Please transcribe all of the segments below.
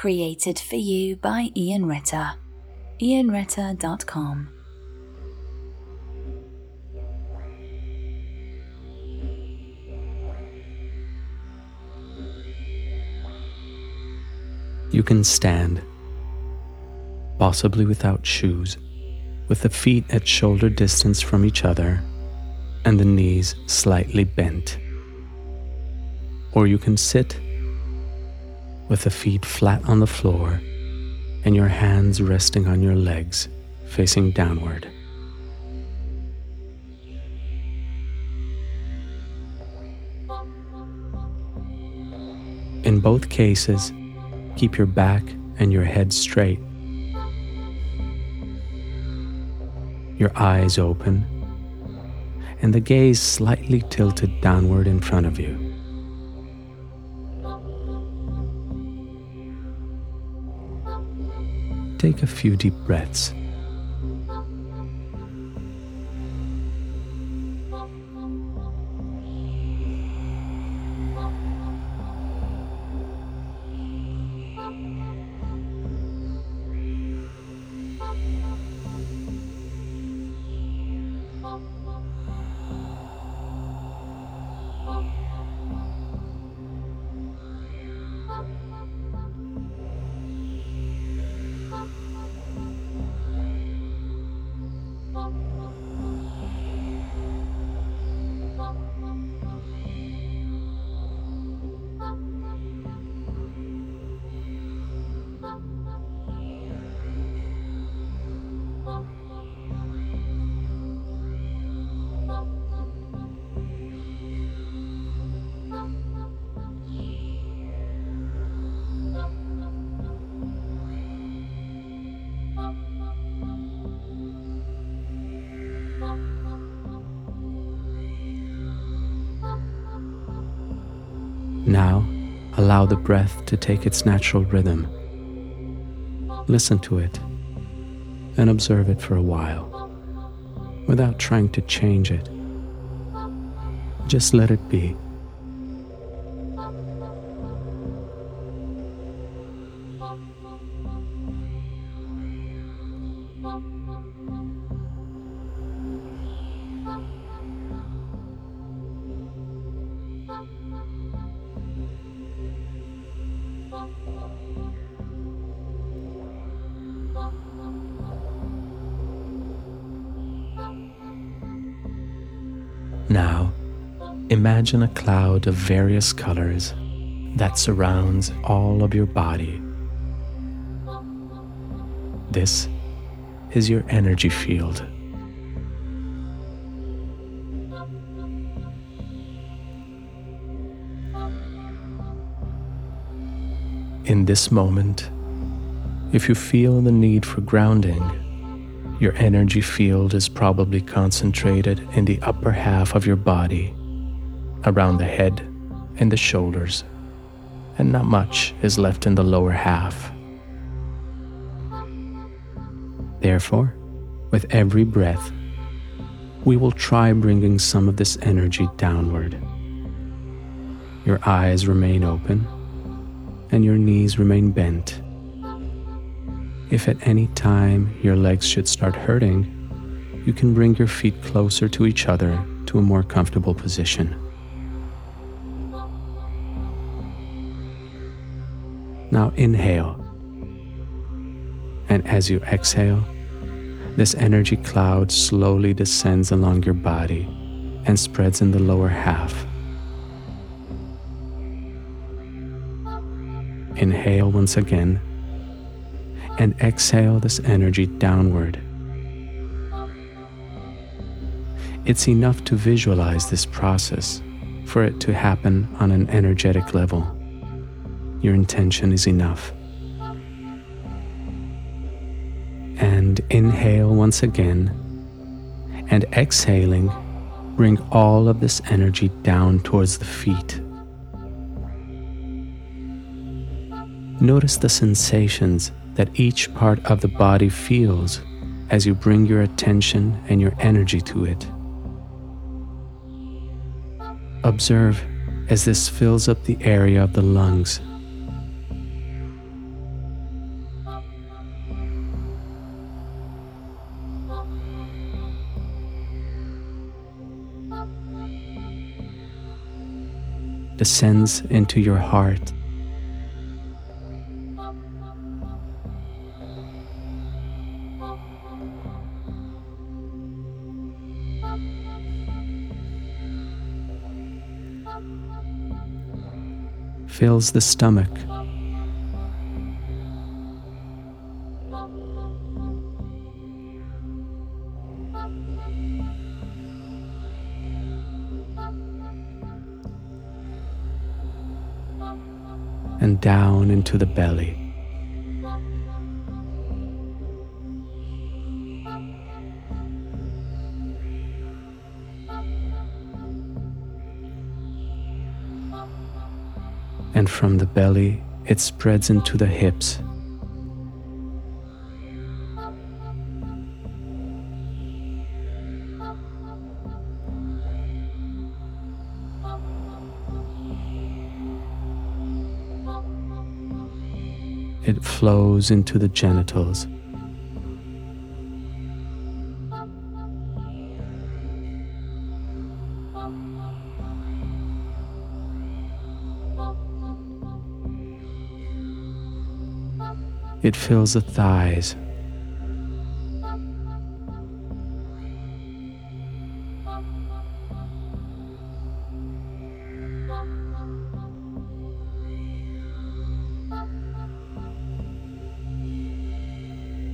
Created for you by Ian Ritter. IanRitter.com. You can stand, possibly without shoes, with the feet at shoulder distance from each other and the knees slightly bent. Or you can sit with the feet flat on the floor and your hands resting on your legs facing downward. In both cases, keep your back and your head straight. Your eyes open and the gaze slightly tilted downward in front of you. Take a few deep breaths. Now, allow the breath to take its natural rhythm. Listen to it and observe it for a while without trying to change it. Just let it be. Now, imagine a cloud of various colors that surrounds all of your body. This is your energy field. In this moment, if you feel the need for grounding, your energy field is probably concentrated in the upper half of your body, around the head and the shoulders, and not much is left in the lower half. Therefore, with every breath, we will try bringing some of this energy downward. Your eyes remain open and your knees remain bent. If at any time your legs should start hurting, you can bring your feet closer to each other to a more comfortable position. Now inhale. And as you exhale, this energy cloud slowly descends along your body and spreads in the lower half. Inhale once again and exhale this energy downward. It's enough to visualize this process for it to happen on an energetic level. Your intention is enough. And inhale once again, and exhaling, bring all of this energy down towards the feet. Notice the sensations that each part of the body feels as you bring your attention and your energy to it. Observe as this fills up the area of the lungs. Descends into your heart. Fills the stomach. and down into the belly. From the belly, it spreads into the hips. it flows into the genitals. It fills the thighs.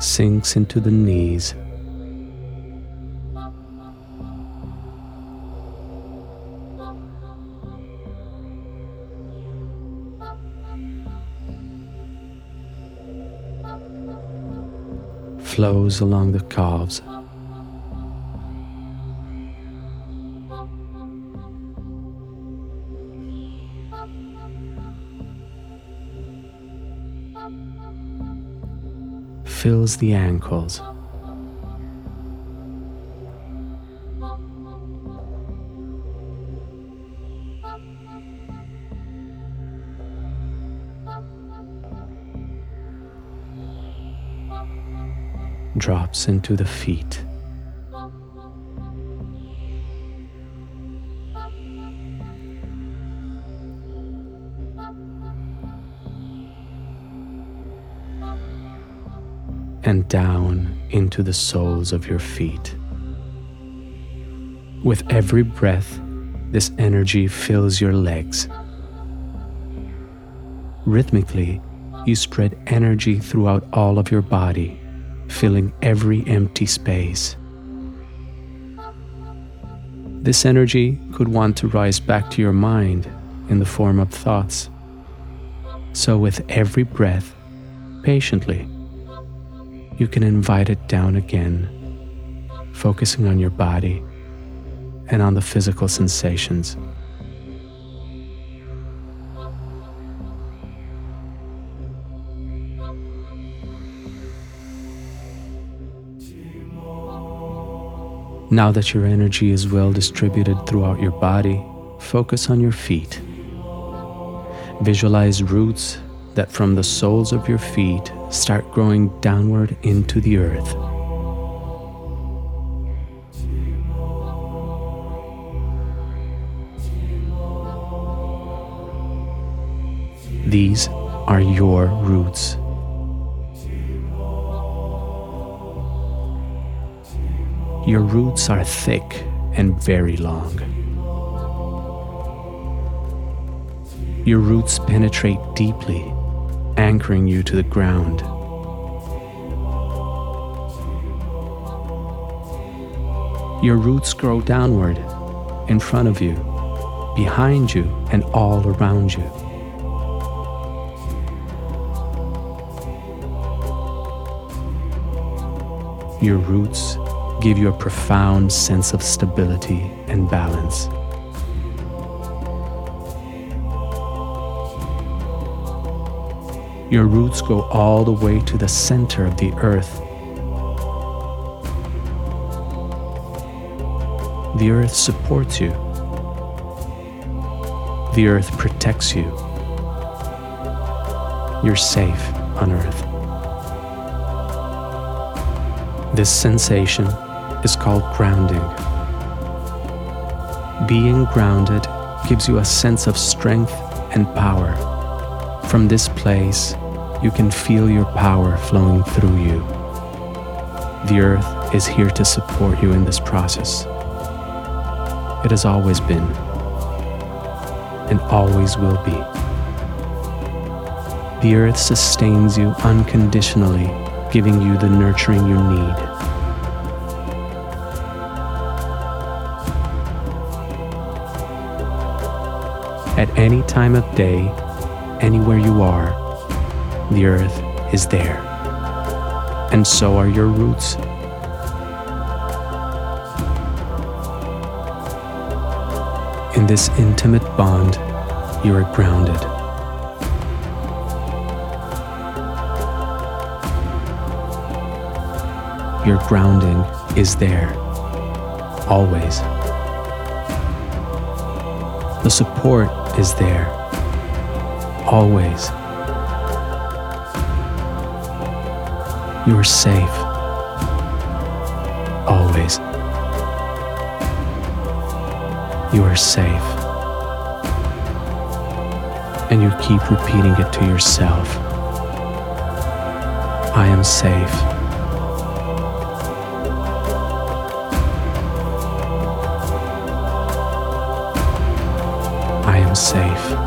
sinks into the knees. Flows along the calves. fills the ankles. Drops into the feet. and down into the soles of your feet. With every breath, this energy fills your legs. Rhythmically, you spread energy throughout all of your body, filling every empty space. This energy could want to rise back to your mind in the form of thoughts. So, with every breath, patiently, you can invite it down again, focusing on your body and on the physical sensations. Now that your energy is well distributed throughout your body, focus on your feet. Visualize roots that from the soles of your feet start growing downward into the earth. These are your roots. Your roots are thick and very long. Your roots penetrate deeply anchoring you to the ground. Your roots grow downward, in front of you, behind you, and all around you. Your roots give you a profound sense of stability and balance. Your roots go all the way to the center of the earth. The earth supports you. The earth protects you. You're safe on earth. This sensation is called grounding. Being grounded gives you a sense of strength and power. From this place, you can feel your power flowing through you. The earth is here to support you in this process. It has always been and always will be. The earth sustains you unconditionally, giving you the nurturing you need. At any time of day, anywhere you are, the earth is there. And so are your roots. In this intimate bond, you are grounded. Your grounding is there, always. The support is there, always. You are safe, always. You are safe. And you keep repeating it to yourself I am safe. Safe.